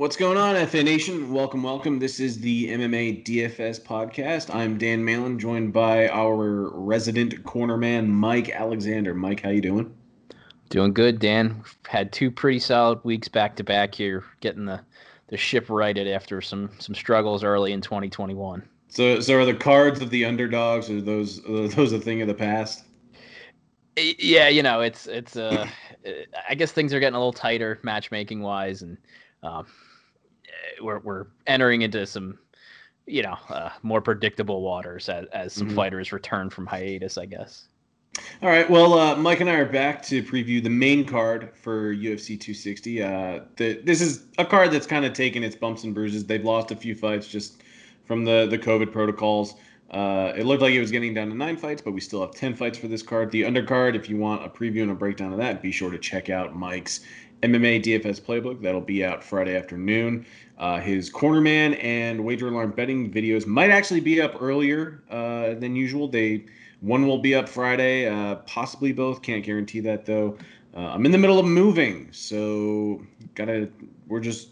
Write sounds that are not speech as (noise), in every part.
What's going on, FA Nation? Welcome, welcome. This is the MMA DFS podcast. I'm Dan Malin, joined by our resident cornerman, Mike Alexander. Mike, how you doing? Doing good, Dan. We've had two pretty solid weeks back to back here, getting the, the ship righted after some some struggles early in 2021. So, so are the cards of the underdogs, or those are those a thing of the past? Yeah, you know, it's it's uh, I guess things are getting a little tighter matchmaking wise, and um, we're we're entering into some you know uh, more predictable waters as, as some mm-hmm. fighters return from hiatus i guess. All right. Well uh, mike and i are back to preview the main card for ufc 260 uh, the, this is a card that's kind of taken its bumps and bruises. They've lost a few fights just from the the covid protocols. Uh, it looked like it was getting down to nine fights, but we still have 10 fights for this card. The undercard, if you want a preview and a breakdown of that, be sure to check out Mike's MMA DFS playbook. That'll be out Friday afternoon. Uh, his cornerman and wager alarm betting videos might actually be up earlier uh, than usual. They one will be up Friday, uh, possibly both. Can't guarantee that though. Uh, I'm in the middle of moving, so gotta. We're just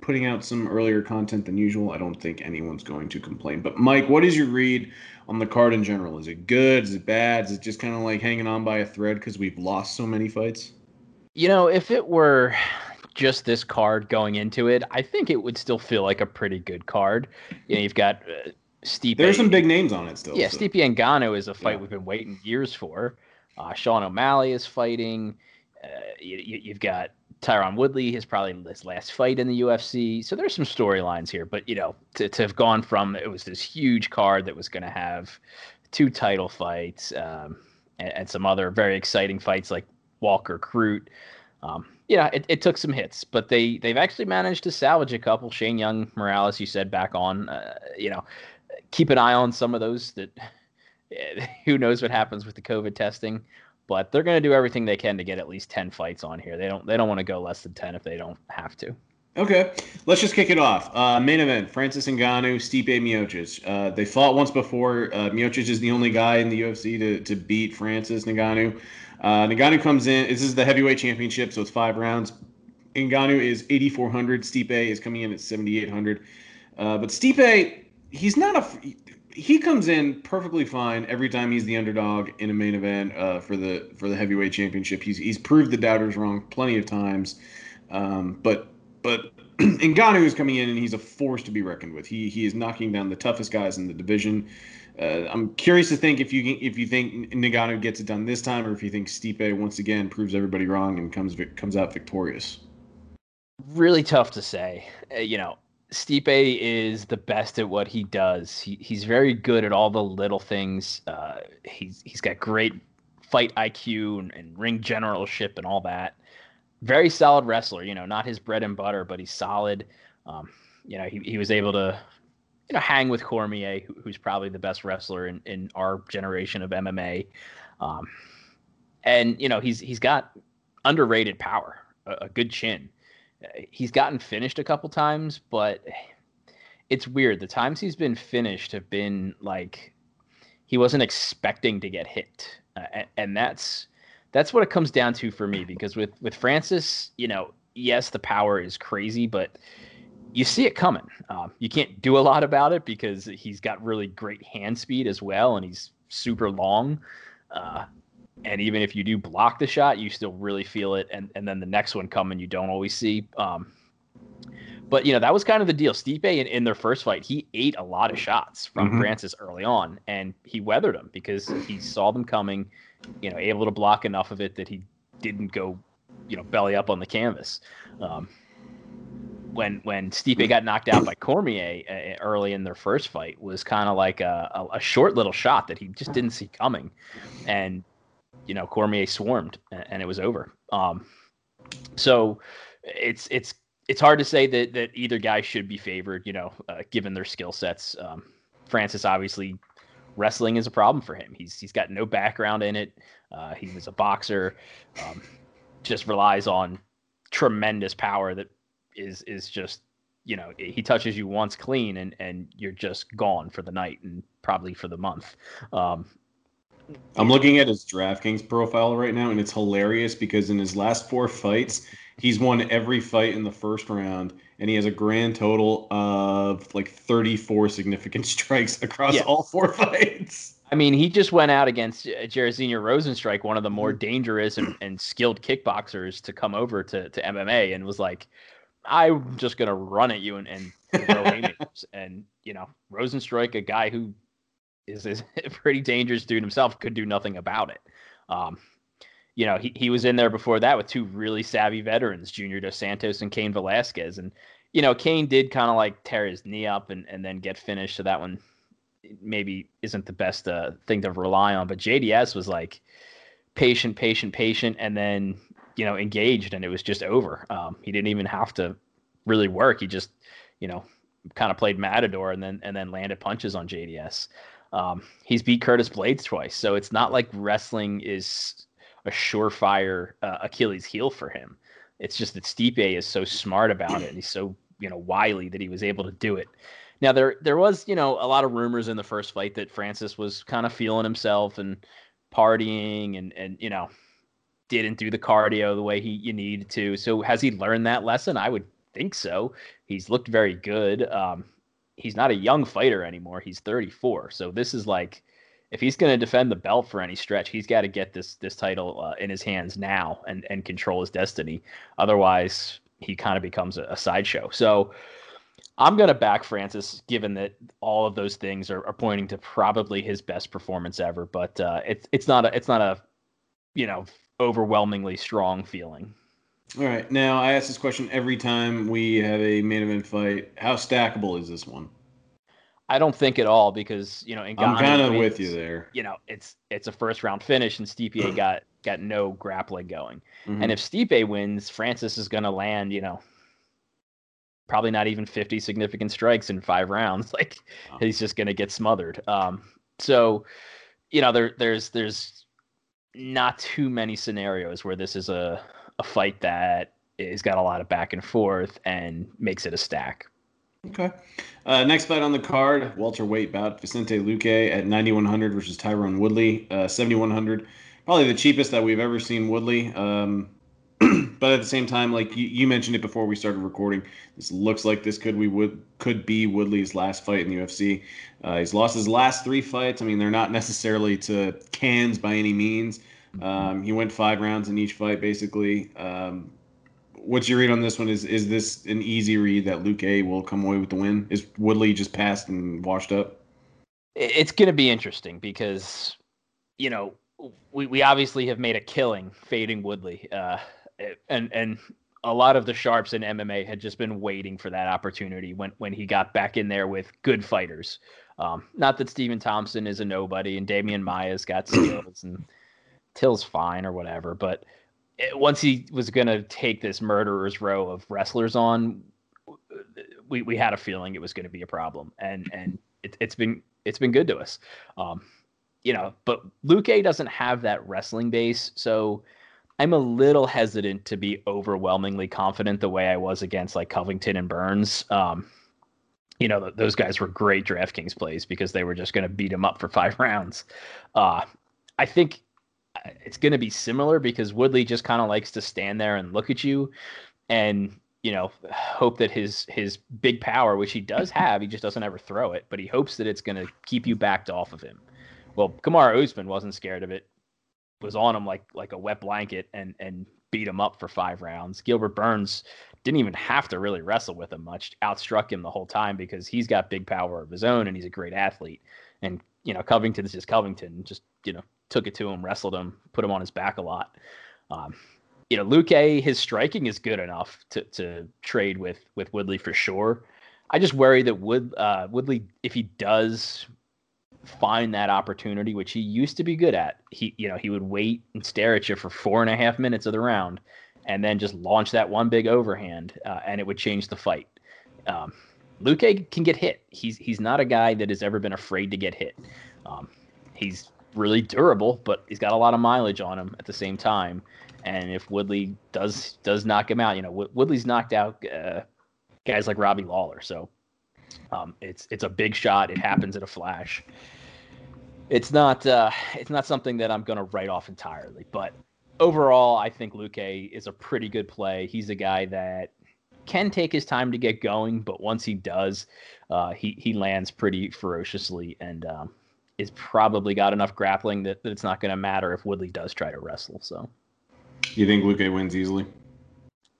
putting out some earlier content than usual. I don't think anyone's going to complain. But Mike, what is your read on the card in general? Is it good? Is it bad? Is it just kind of like hanging on by a thread because we've lost so many fights? You know, if it were just this card going into it, I think it would still feel like a pretty good card. You know, you've got uh, Stipe. There's some big names on it still. Yeah, so. Stipe is a fight yeah. we've been waiting years for. Uh, Sean O'Malley is fighting. Uh, you, have got Tyron Woodley, his probably his last fight in the UFC. So there's some storylines here, but you know, to, to have gone from it was this huge card that was going to have two title fights um, and, and, some other very exciting fights like Walker Crute. Um, yeah, it, it took some hits, but they they've actually managed to salvage a couple. Shane Young, Morales, you said back on. Uh, you know, keep an eye on some of those. That (laughs) who knows what happens with the COVID testing, but they're going to do everything they can to get at least ten fights on here. They don't they don't want to go less than ten if they don't have to. Okay, let's just kick it off. Uh, main event: Francis Ngannou, Stipe Miocic. Uh, they fought once before. Uh, Miocic is the only guy in the UFC to, to beat Francis Ngannou. Uh, Ngannou comes in. This is the heavyweight championship, so it's five rounds. Ngannou is 8,400. Stipe is coming in at 7,800. Uh, but Stipe, he's not a. He comes in perfectly fine every time he's the underdog in a main event uh, for the for the heavyweight championship. He's he's proved the doubters wrong plenty of times. Um, but but (clears throat) Ngannou is coming in and he's a force to be reckoned with. He he is knocking down the toughest guys in the division. Uh, I'm curious to think if you if you think Ngannou gets it done this time, or if you think Stipe once again proves everybody wrong and comes comes out victorious. Really tough to say. Uh, you know, Stipe is the best at what he does. He, he's very good at all the little things. Uh, he's he's got great fight IQ and, and ring generalship and all that. Very solid wrestler. You know, not his bread and butter, but he's solid. Um, you know, he, he was able to you know, hang with Cormier, who, who's probably the best wrestler in, in our generation of MMA. Um, and you know, he's he's got underrated power, a, a good chin. He's gotten finished a couple times, but it's weird. The times he's been finished have been like he wasn't expecting to get hit, uh, and, and that's that's what it comes down to for me. Because with with Francis, you know, yes, the power is crazy, but you see it coming. Um, you can't do a lot about it because he's got really great hand speed as well, and he's super long. Uh, and even if you do block the shot, you still really feel it. And and then the next one coming, you don't always see. Um, but you know that was kind of the deal. Stipe in, in their first fight, he ate a lot of shots from mm-hmm. Francis early on, and he weathered them because he saw them coming. You know, able to block enough of it that he didn't go, you know, belly up on the canvas. Um, when when Stipe got knocked out by Cormier uh, early in their first fight was kind of like a, a, a, short little shot that he just didn't see coming, and you know Cormier swarmed and it was over. Um, so it's it's it's hard to say that that either guy should be favored, you know, uh, given their skill sets. Um, Francis obviously wrestling is a problem for him. He's he's got no background in it. Uh, he was a boxer, um, just relies on tremendous power that is is just you know he touches you once clean and and you're just gone for the night and probably for the month. Um, I'm looking at his DraftKings profile right now, and it's hilarious because in his last four fights, He's won every fight in the first round, and he has a grand total of like 34 significant (laughs) strikes across yeah. all four fights. I mean, he just went out against uh, Jairzinho Rozenstruik, one of the more mm-hmm. dangerous and, and skilled kickboxers to come over to, to MMA, and was like, I'm just gonna run at you and, and throw (laughs) haymakers. And you know, Rozenstruik, a guy who is, is (laughs) a pretty dangerous dude himself, could do nothing about it. Um, you know, he, he was in there before that with two really savvy veterans, Junior Dos Santos and Cain Velasquez. And, you know, Cain did kind of like tear his knee up and, and then get finished. So that one maybe isn't the best uh, thing to rely on. But JDS was like patient, patient, patient, and then you know engaged, and it was just over. Um, he didn't even have to really work. He just you know kind of played Matador and then and then landed punches on JDS. Um, he's beat Curtis Blaydes twice, so it's not like wrestling is a surefire uh, Achilles heel for him. It's just that Stipe is so smart about it, and he's so you know wily that he was able to do it. Now there there was you know a lot of rumors in the first fight that Francis was kind of feeling himself and partying and and you know didn't do the cardio the way he you needed to. So has he learned that lesson? I would think so. He's looked very good. Um, he's not a young fighter anymore. He's 34. So this is like if he's going to defend the belt for any stretch, he's got to get this this title uh, in his hands now and and control his destiny. Otherwise, he kind of becomes a, a sideshow. So I'm going to back Francis, given that all of those things are, are pointing to probably his best performance ever. But uh, it's it's not a it's not a you know overwhelmingly strong feeling. All right, now I ask this question every time we have a main event fight. How stackable is this one? I don't think at all because you know I'm kind of with you there. You know, it's it's a first round finish, and Stipe got got no grappling going. Mm-hmm. And if Stipe wins, Francis is going to land. You know, probably not even 50 significant strikes in five rounds. (laughs) Like wow. he's just going to get smothered. Um, so, you know, there, there's, there's not too many scenarios where this is a, a fight that is got a lot of back and forth and makes it a stack. Okay. Uh, next fight on the card, Walter welterweight bout Vicente Luque at 9100 versus Tyron Woodley, uh, 7100. Probably the cheapest that we've ever seen Woodley. Um, (clears throat) but at the same time, like you, you, mentioned it before we started recording, this looks like this could we would could be Woodley's last fight in the UFC. Uh, he's lost his last three fights. I mean, they're not necessarily to cans by any means. Um, he went five rounds in each fight, basically. Um, what's your read on this one? Is is this an easy read that Luque will come away with the win? Is Woodley just passed and washed up? It's going to be interesting because, you know, we, we obviously have made a killing fading Woodley. Uh, and and a lot of the sharps in MMA had just been waiting for that opportunity when when he got back in there with good fighters. Um, not that Stephen Thompson is a nobody and Demian Maya's got skills and Till's fine or whatever, but once he was going to take this murderer's row of wrestlers on, we, we had a feeling it was going to be a problem, and and it, has been it's been good to us. Um, you know, but Luque doesn't have that wrestling base, so I'm a little hesitant to be overwhelmingly confident the way I was against like Covington and Burns. Um, you know, th- those guys were great DraftKings plays because they were just going to beat him up for five (laughs) rounds. Uh, I think it's going to be similar because Woodley just kind of likes to stand there and look at you and you know (sighs) hope that his his big power which he does have he just doesn't ever throw it but he hopes that it's going to keep you backed off of him well Kamaru Usman wasn't scared of it was on him like like a wet blanket and and beat him up for five rounds. Gilbert Burns didn't even have to really wrestle with him much, outstruck him the whole time because he's got big power of his own and he's a great athlete. And you know Covington's just Covington, just you know took it to him, wrestled him, put him on his back a lot. Um, you know, Luque, his striking is good enough to to trade with with Woodley for sure. I just worry that Wood uh, Woodley, if he does find that opportunity, which he used to be good at. He, you know, he would wait and stare at you for four and a half minutes of the round, and then just launch that one big overhand, uh, and it would change the fight. Um, Luque can get hit. He's he's not a guy that has ever been afraid to get hit. Um, he's really durable, but he's got a lot of mileage on him at the same time. And if Woodley does does knock him out, you know, Woodley's knocked out uh, guys like Robbie Lawler, so um, it's it's a big shot. It happens in a flash. It's not uh, it's not something that I'm going to write off entirely, but overall, I think Luque is a pretty good play. He's a guy that can take his time to get going, but once he does, uh, he he lands pretty ferociously and um, is probably got enough grappling that, that it's not going to matter if Woodley does try to wrestle. So, you think Luque wins easily?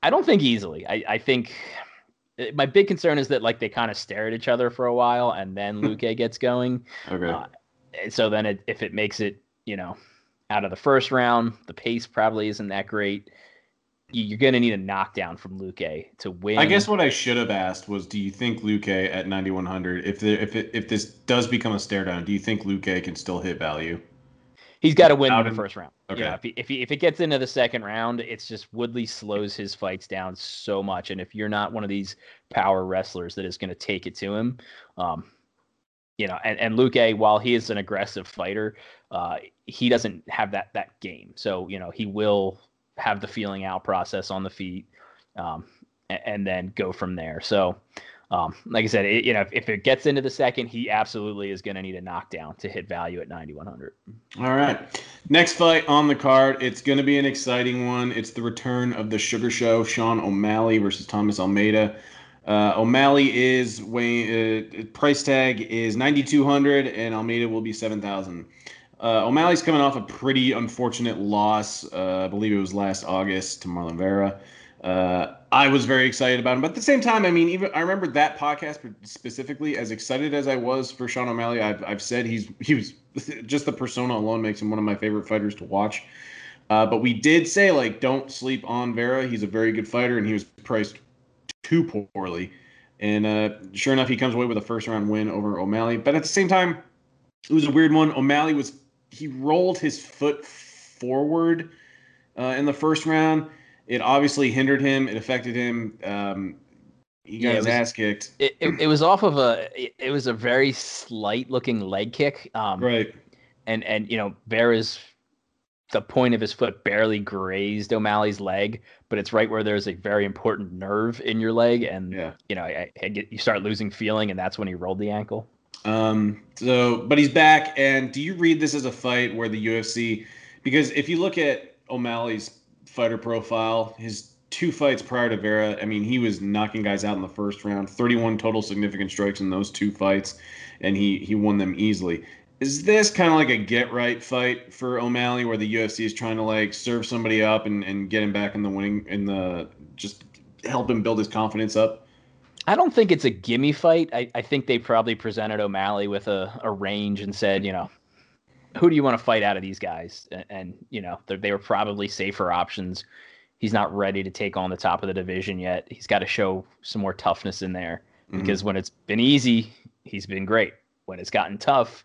I don't think easily. I, I think eh, my big concern is that like they kind of stare at each other for a while and then (laughs) Luque gets going. Okay. Uh, so then it, if it makes it, you know, out of the first round, the pace probably isn't that great you're going to need a knockdown from Luque to win. I guess what I should have asked was, do you think Luque at 9100, if the, if it, if this does become a stare down, do you think Luque can still hit value? He's got to win in the first round. Okay. Yeah, if, he, if, he, if it gets into the second round, it's just Woodley slows his fights down so much. And if you're not one of these power wrestlers that is going to take it to him, um, you know, and, and Luque, while he is an aggressive fighter, uh, he doesn't have that that game. So you know, he will have the feeling out process on the feet, um, and, and, then go from there. So, um, like I said, it, you know, if, if, it gets into the second, he absolutely is going to need a knockdown to hit value at 9100. All right, next fight on the card. It's going to be an exciting one. It's the return of the Sugar Show, Sean O'Malley versus Thomas Almeida. Uh, O'Malley is weighing uh, price tag is 9200 and Almeida will be 7000. Uh, O'Malley's coming off a pretty unfortunate loss. Uh, I believe it was last August to Marlon Vera. Uh, I was very excited about him, but at the same time, I mean, even I remember that podcast specifically. As excited as I was for Sean O'Malley, I've, I've said he's he was (laughs) just the persona alone makes him one of my favorite fighters to watch. Uh, but we did say like don't sleep on Vera. He's a very good fighter, and he was priced too poorly. And uh, sure enough, he comes away with a first round win over O'Malley. But at the same time, it was a weird one. O'Malley was he rolled his foot forward uh, in the first round. It obviously hindered him. It affected him. Um, he got yeah, his was, ass kicked. It, it, it, was off of a. It was a very slight looking leg kick. Um, right. And and you know Vera's the point of his foot barely grazed O'Malley's leg, but it's right where there's a very important nerve in your leg, and yeah. you know I, I get, you start losing feeling, and that's when he rolled the ankle. Um, so, but he's back. And do you read this as a fight where the UFC, because if you look at O'Malley's fighter profile, his two fights prior to Vera, I mean, he was knocking guys out in the first round, 31 total significant strikes in those two fights, and he he won them easily. Is this kind of like a get right fight for O'Malley, where the UFC is trying to like serve somebody up and, and get him back in the winning in the just help him build his confidence up? I don't think it's a gimme fight. I, I think they probably presented O'Malley with a, a range and said, you know, who do you want to fight out of these guys? And, and you know, they were probably safer options. He's not ready to take on the top of the division yet. He's got to show some more toughness in there mm-hmm. because when it's been easy, he's been great. When it's gotten tough,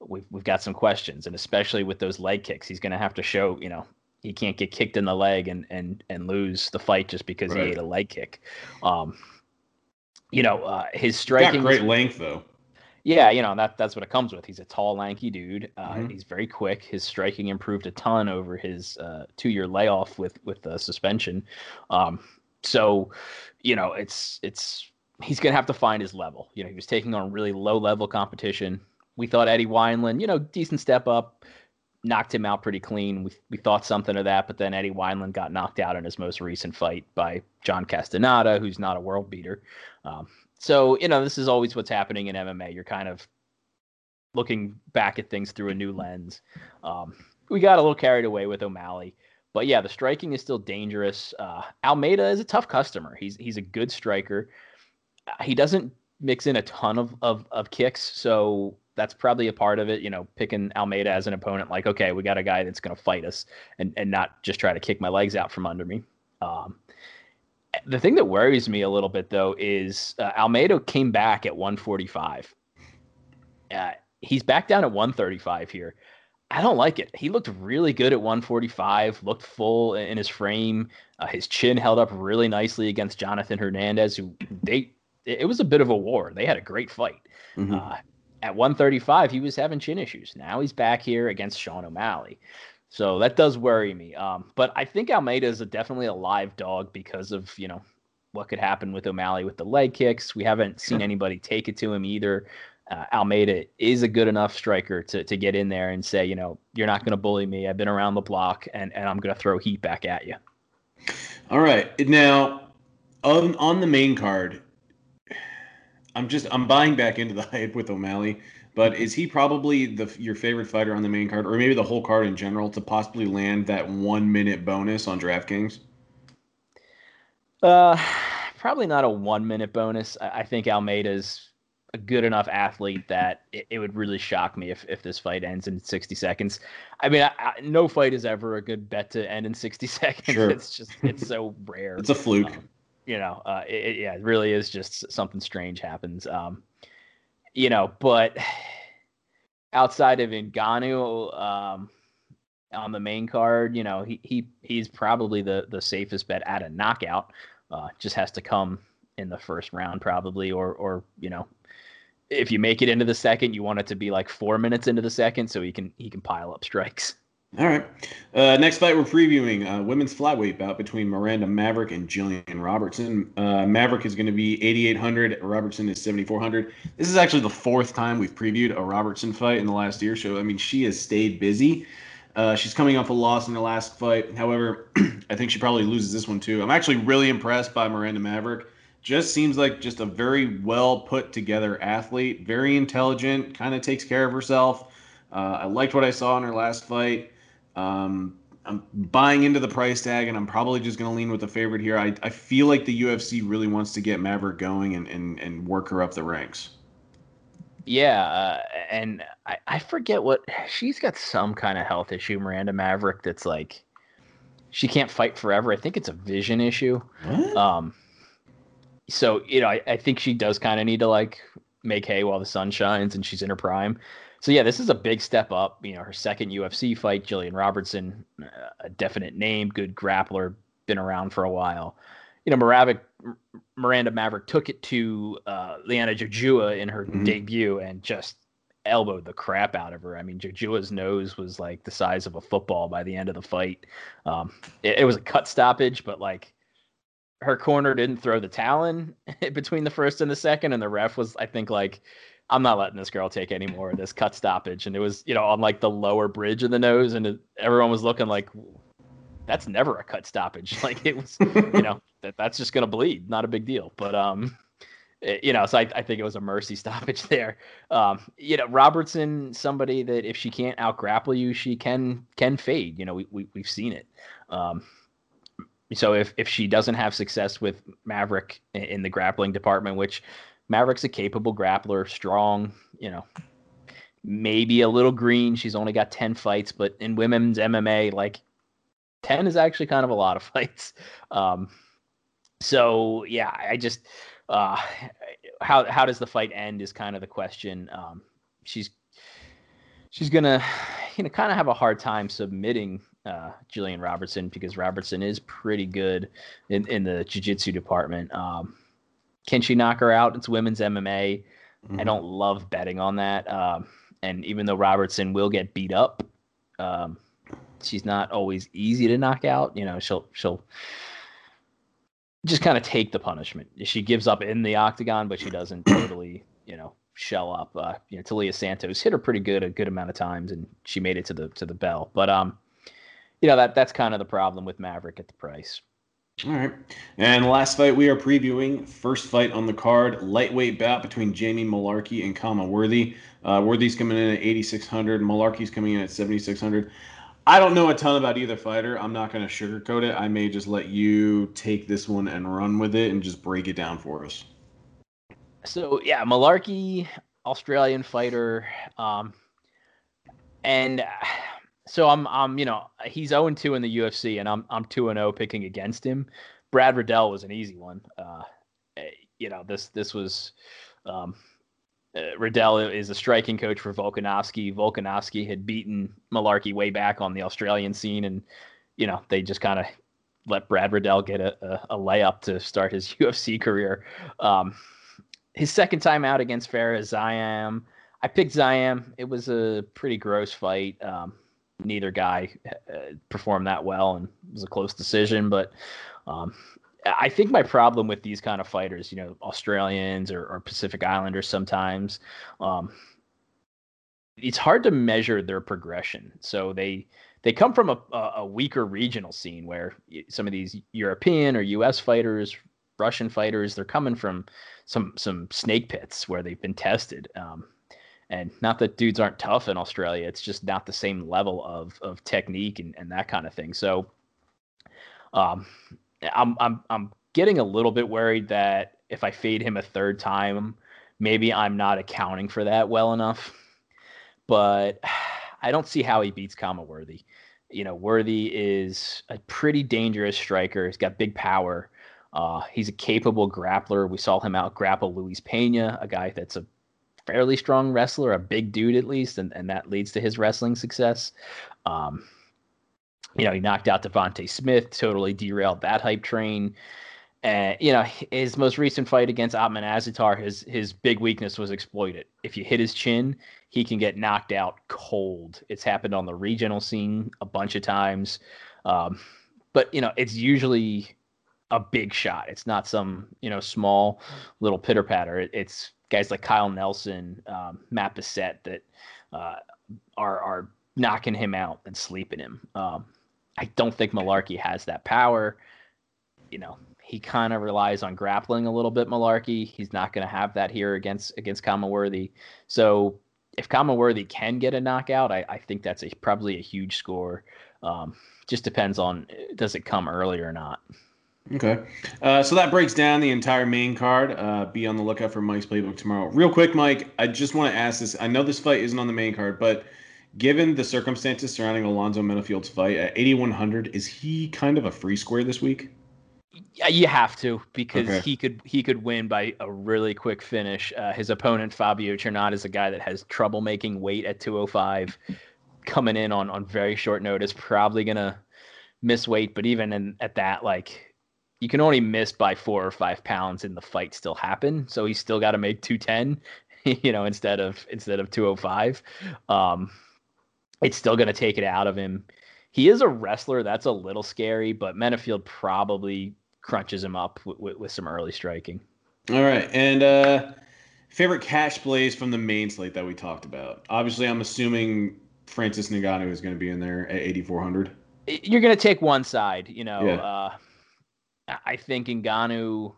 we've we've got some questions, and especially with those leg kicks, he's going to have to show, you know, he can't get kicked in the leg and and and lose the fight just because right. he ate a leg kick. Um, you know, uh, his striking. Got great length though. Yeah, you know that that's what it comes with. He's a tall, lanky dude. Uh, mm-hmm. He's very quick. His striking improved a ton over his uh, two-year layoff with with the suspension. Um, so, you know, it's it's he's gonna have to find his level. You know, he was taking on really low-level competition. We thought Eddie Wineland, you know, decent step up, knocked him out pretty clean. We we thought something of that, but then Eddie Wineland got knocked out in his most recent fight by John Castaneda, who's not a world beater. Um, so you know, this is always what's happening in MMA. You're kind of looking back at things through a new lens. Um, we got a little carried away with O'Malley, but yeah, the striking is still dangerous. Uh, Almeida is a tough customer. He's he's a good striker. He doesn't mix in a ton of, of, of kicks, so that's probably a part of it. You know, picking Almeida as an opponent, like okay, we got a guy that's going to fight us and and not just try to kick my legs out from under me. Um, the thing that worries me a little bit though is uh, Almeida came back at 145. Uh, he's back down at 135 here. I don't like it. He looked really good at 145, looked full in his frame. Uh, his chin held up really nicely against Jonathan Hernandez, who they it was a bit of a war. They had a great fight. Mm-hmm. Uh, at 135, he was having chin issues. Now he's back here against Sean O'Malley. So that does worry me. Um, but I think Almeida is a, definitely a live dog because of you know what could happen with O'Malley with the leg kicks. We haven't seen anybody take it to him either. uh, Almeida is a good enough striker to to get in there and say, you know, you're not going to bully me. I've been around the block, and and I'm going to throw heat back at you. All right, now on on the main card, I'm just I'm buying back into the (laughs) hype with O'Malley. But is he probably the your favorite fighter on the main card, or maybe the whole card in general, to possibly land that one minute bonus on DraftKings? Uh, probably not a one minute bonus. I, I think Almeida's a good enough athlete that it, it, would really shock me if, if this fight ends in 60 seconds. I mean, I, I, no fight is ever a good bet to end in 60 (laughs) seconds. Sure. It's just, it's so rare. It's a fluke. Um, you know, uh, it, yeah, it really is just something strange happens. Um, you know, but (sighs) outside of Ngannou, um, on the main card, you know, he, he he's probably the the safest bet at a knockout. Uh, just has to come in the first round probably, or or you know, if you make it into the second, you want it to be like four minutes into the second so he can he can pile up strikes. All right. Uh, next fight we're previewing uh, women's flyweight bout between Miranda Maverick and Jillian Robertson. Uh, Maverick is going to be 8,800. Robertson is 7,400. This is actually the fourth time we've previewed a Robertson fight in the last year. So I mean, she has stayed busy. Uh, she's coming off a loss in her last fight. However, (clears throat) I think she probably loses this one too. I'm actually really impressed by Miranda Maverick. Just seems like just a very well put together athlete, very intelligent, kind of takes care of herself. Uh, I liked what I saw in her last fight. Um, I'm buying into the price tag, and I'm probably just going to lean with the favorite here. I, I feel like the UFC really wants to get Maverick going and, and, and work her up the ranks. Yeah, uh, and I, I forget what she's got some kind of health issue, Miranda Maverick, that's like she can't fight forever. I think it's a vision issue. What? Um, so you know, I, I think she does kind of need to like make hay while the sun shines, and she's in her prime. So yeah, this is a big step up. You know, her second UFC fight, Jillian Robertson, a definite name, good grappler, been around for a while. You know, Miranda, Miranda Maverick took it to uh, Liana Jojua in her mm-hmm. debut and just elbowed the crap out of her. I mean, Jojua's nose was like the size of a football by the end of the fight. Um, it, it was a cut stoppage, but like her corner didn't throw the talon (laughs) between the first and the second, and the ref was, I think, like I'm not letting this girl take any more of this cut stoppage. And it was, you know, on like the lower bridge of the nose, and it, everyone was looking like, that's never a cut stoppage. (laughs) Like it was, you know, (laughs) that that's just gonna bleed, not a big deal. But um, it, you know, so I, I think it was a mercy (laughs) stoppage there. Um, you know, Robertson, somebody that if she can't out grapple you, she can can fade. You know, we, we we've seen it. Um, so if if she doesn't have success with Maverick in the grappling department, which Maverick's a capable grappler, strong, you know, maybe a little green. She's only got 10 fights, but in women's MMA, like 10 is actually kind of a lot of (laughs) fights. Um, so yeah, I just, uh, how, how does the fight end is kind of the question. Um, she's, she's gonna, (sighs) you know, kind of have a hard time submitting uh, Jillian Robertson because Robertson is pretty good in, in the jiu-jitsu department. Um, can she knock her out? It's women's MMA. Mm-hmm. I don't love betting on that. Um, and even though Robertson will get beat up, um, she's not always easy to knock out. You know, she'll she'll just kind of take the punishment. She gives up in the octagon, but she doesn't (clears throat) totally, you know, shell up. Uh, you know, Taila Santos hit her pretty good a good amount of times, and she made it to the to the bell. But um, you know that that's kind of the problem with Maverick at the price. All right. And last fight we are previewing, first fight on the card, lightweight bout between Jamie Mullarkey and Khama Worthy. Uh, Worthy's coming in at 8,600. Mullarkey's coming in at 7,600. I don't know a ton about either fighter. I'm not going to sugarcoat it. I may just let you take this one and run with it and just break it down for us. So, yeah, Mullarkey, Australian fighter. Um, and so I'm I'm you know he's 0 2 in the UFC and I'm I'm 2 0 picking against him. Brad Riddell was an easy one. Uh, eh, you know this this was um, uh, Riddell is a striking coach for Volkanovski. Volkanovski had beaten Mullarkey way back on the Australian scene, and you know they just kind of let Brad Riddell get a, a, a, layup to start his (laughs) UFC career. Um, his second time out against Fares Ziam, I picked Ziam. It was a pretty gross fight. Um, neither guy uh, performed that well, and it was a close decision. But um, I think my problem with these kind of fighters, you know, Australians or, or Pacific Islanders sometimes, um, it's hard to measure their progression. So they they come from a, a weaker regional scene where some of these European or U.S. fighters, Russian fighters, they're coming from some some snake pits where they've been tested. Um, and not that dudes aren't tough in Australia, it's just not the same level of of technique and, and that kind of thing. So, um, I'm I'm I'm getting a little bit worried that if I fade him a third time, maybe I'm not accounting for that well enough. But (sighs) I don't see how he beats Khama Worthy. You know, Worthy is a pretty dangerous striker. He's got big power. Uh, he's a capable grappler. We saw him out grapple Luis Pena, a guy that's a fairly strong wrestler, a big dude at least, and, and that leads to his wrestling success. Um, you know, he knocked out Devonte Smith, totally derailed that hype train. And you know, his most recent fight against Ottman Azaitar, his his big weakness was exploited. If you hit his chin, he can get knocked out cold. It's happened on the regional scene a bunch of times. Um, but you know, it's usually a big shot. It's not some you know small little pitter patter. It, it's guys like Kyle Nelson, um, Matt Bessette that uh, are are knocking him out and sleeping him. Um, I don't think Mullarkey has that power. You know, he kind of relies on grappling a little bit. Mullarkey, he's not going to have that here against against Khama Worthy. So if Khama Worthy can get a knockout, I, I think that's a, probably a huge score. Um, just depends on does it come early or not. Okay. Uh, so that breaks down the entire main card. Uh, be on the lookout for Mike's playbook tomorrow. Real quick, Mike, I just want to ask this. I know this fight isn't on the main card, but given the circumstances surrounding Alonzo Menifield's fight at 8100, is he kind of a free square this week? Yeah, you have to because okay. he could he could win by a really quick finish. Uh, his opponent Fabio Cherant is a guy that has trouble making weight at 205, coming in on on very short notice, probably gonna miss weight. But even in, at that, like you can only miss by four or five pounds and the fight still happen. So he's still got to make 210, (laughs) you know, instead of instead of 205. Um, it's still going to take it out of him. He is a wrestler. That's a little scary, but Menifield probably crunches him up with, with, with some early striking. All right. And uh, favorite cash plays from the main slate that we talked about. Obviously, I'm assuming Francis Ngannou is going to be in there at 8,400. You're going to take one side, you know. Yeah. Uh, I think Ngannou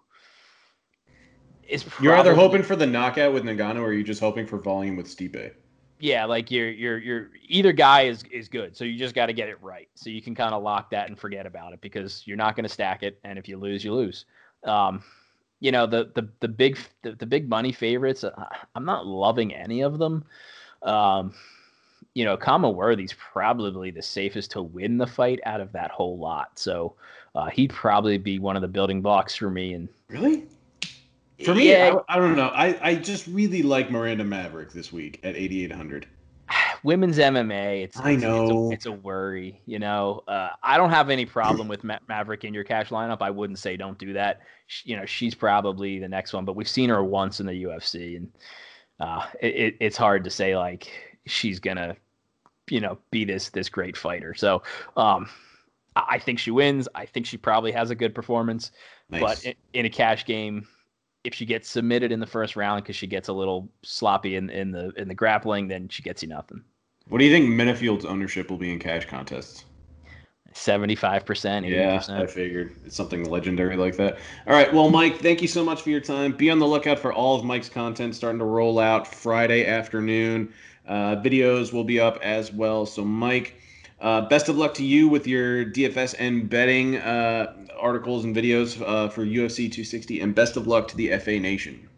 is. Probably, you're either hoping for the knockout with Ngannou, or you're you just hoping for volume with Stipe? Yeah, like you're you're you're either guy is is good, so you just got to get it right. So you can kind of lock that and forget about it because you're not going to stack it, and if you lose, you lose. Um, you know the the the big the, the big money favorites. Uh, I'm not loving any of them. Um, you know, Khama Worthy's probably the safest to win the fight out of that whole lot. So uh, he'd probably be one of the building blocks for me. And really, for me, yeah, I, I, don't know. I, I just really like Miranda Maverick this week at 8,800. (sighs) Women's MMA, it's I know it's a, it's a worry. You know, uh, I don't have any problem with Ma- Maverick in your cash lineup. I wouldn't say don't do that. She, you know, she's probably the next one, but we've seen her once in the UFC, and uh, it, it's hard to say like she's gonna, you know, be this this great fighter. So, um, I think she wins. I think she probably has a good performance. Nice. But in, in, a cash game, if she gets submitted in the first round because she gets a little sloppy in, in the in the grappling, then she gets you nothing. What do you think Menifield's ownership will be in cash contests? Seventy-five percent. Yeah, I figured it's something legendary like that. All right, well, Mike, thank you so much for your time. Be on the lookout for all of Mike's content starting to roll out Friday afternoon. Uh, videos will be up as well. So, Mike, uh, best of luck to you with your DFS and betting uh, articles and videos uh, for UFC 260, and best of luck to the FA Nation.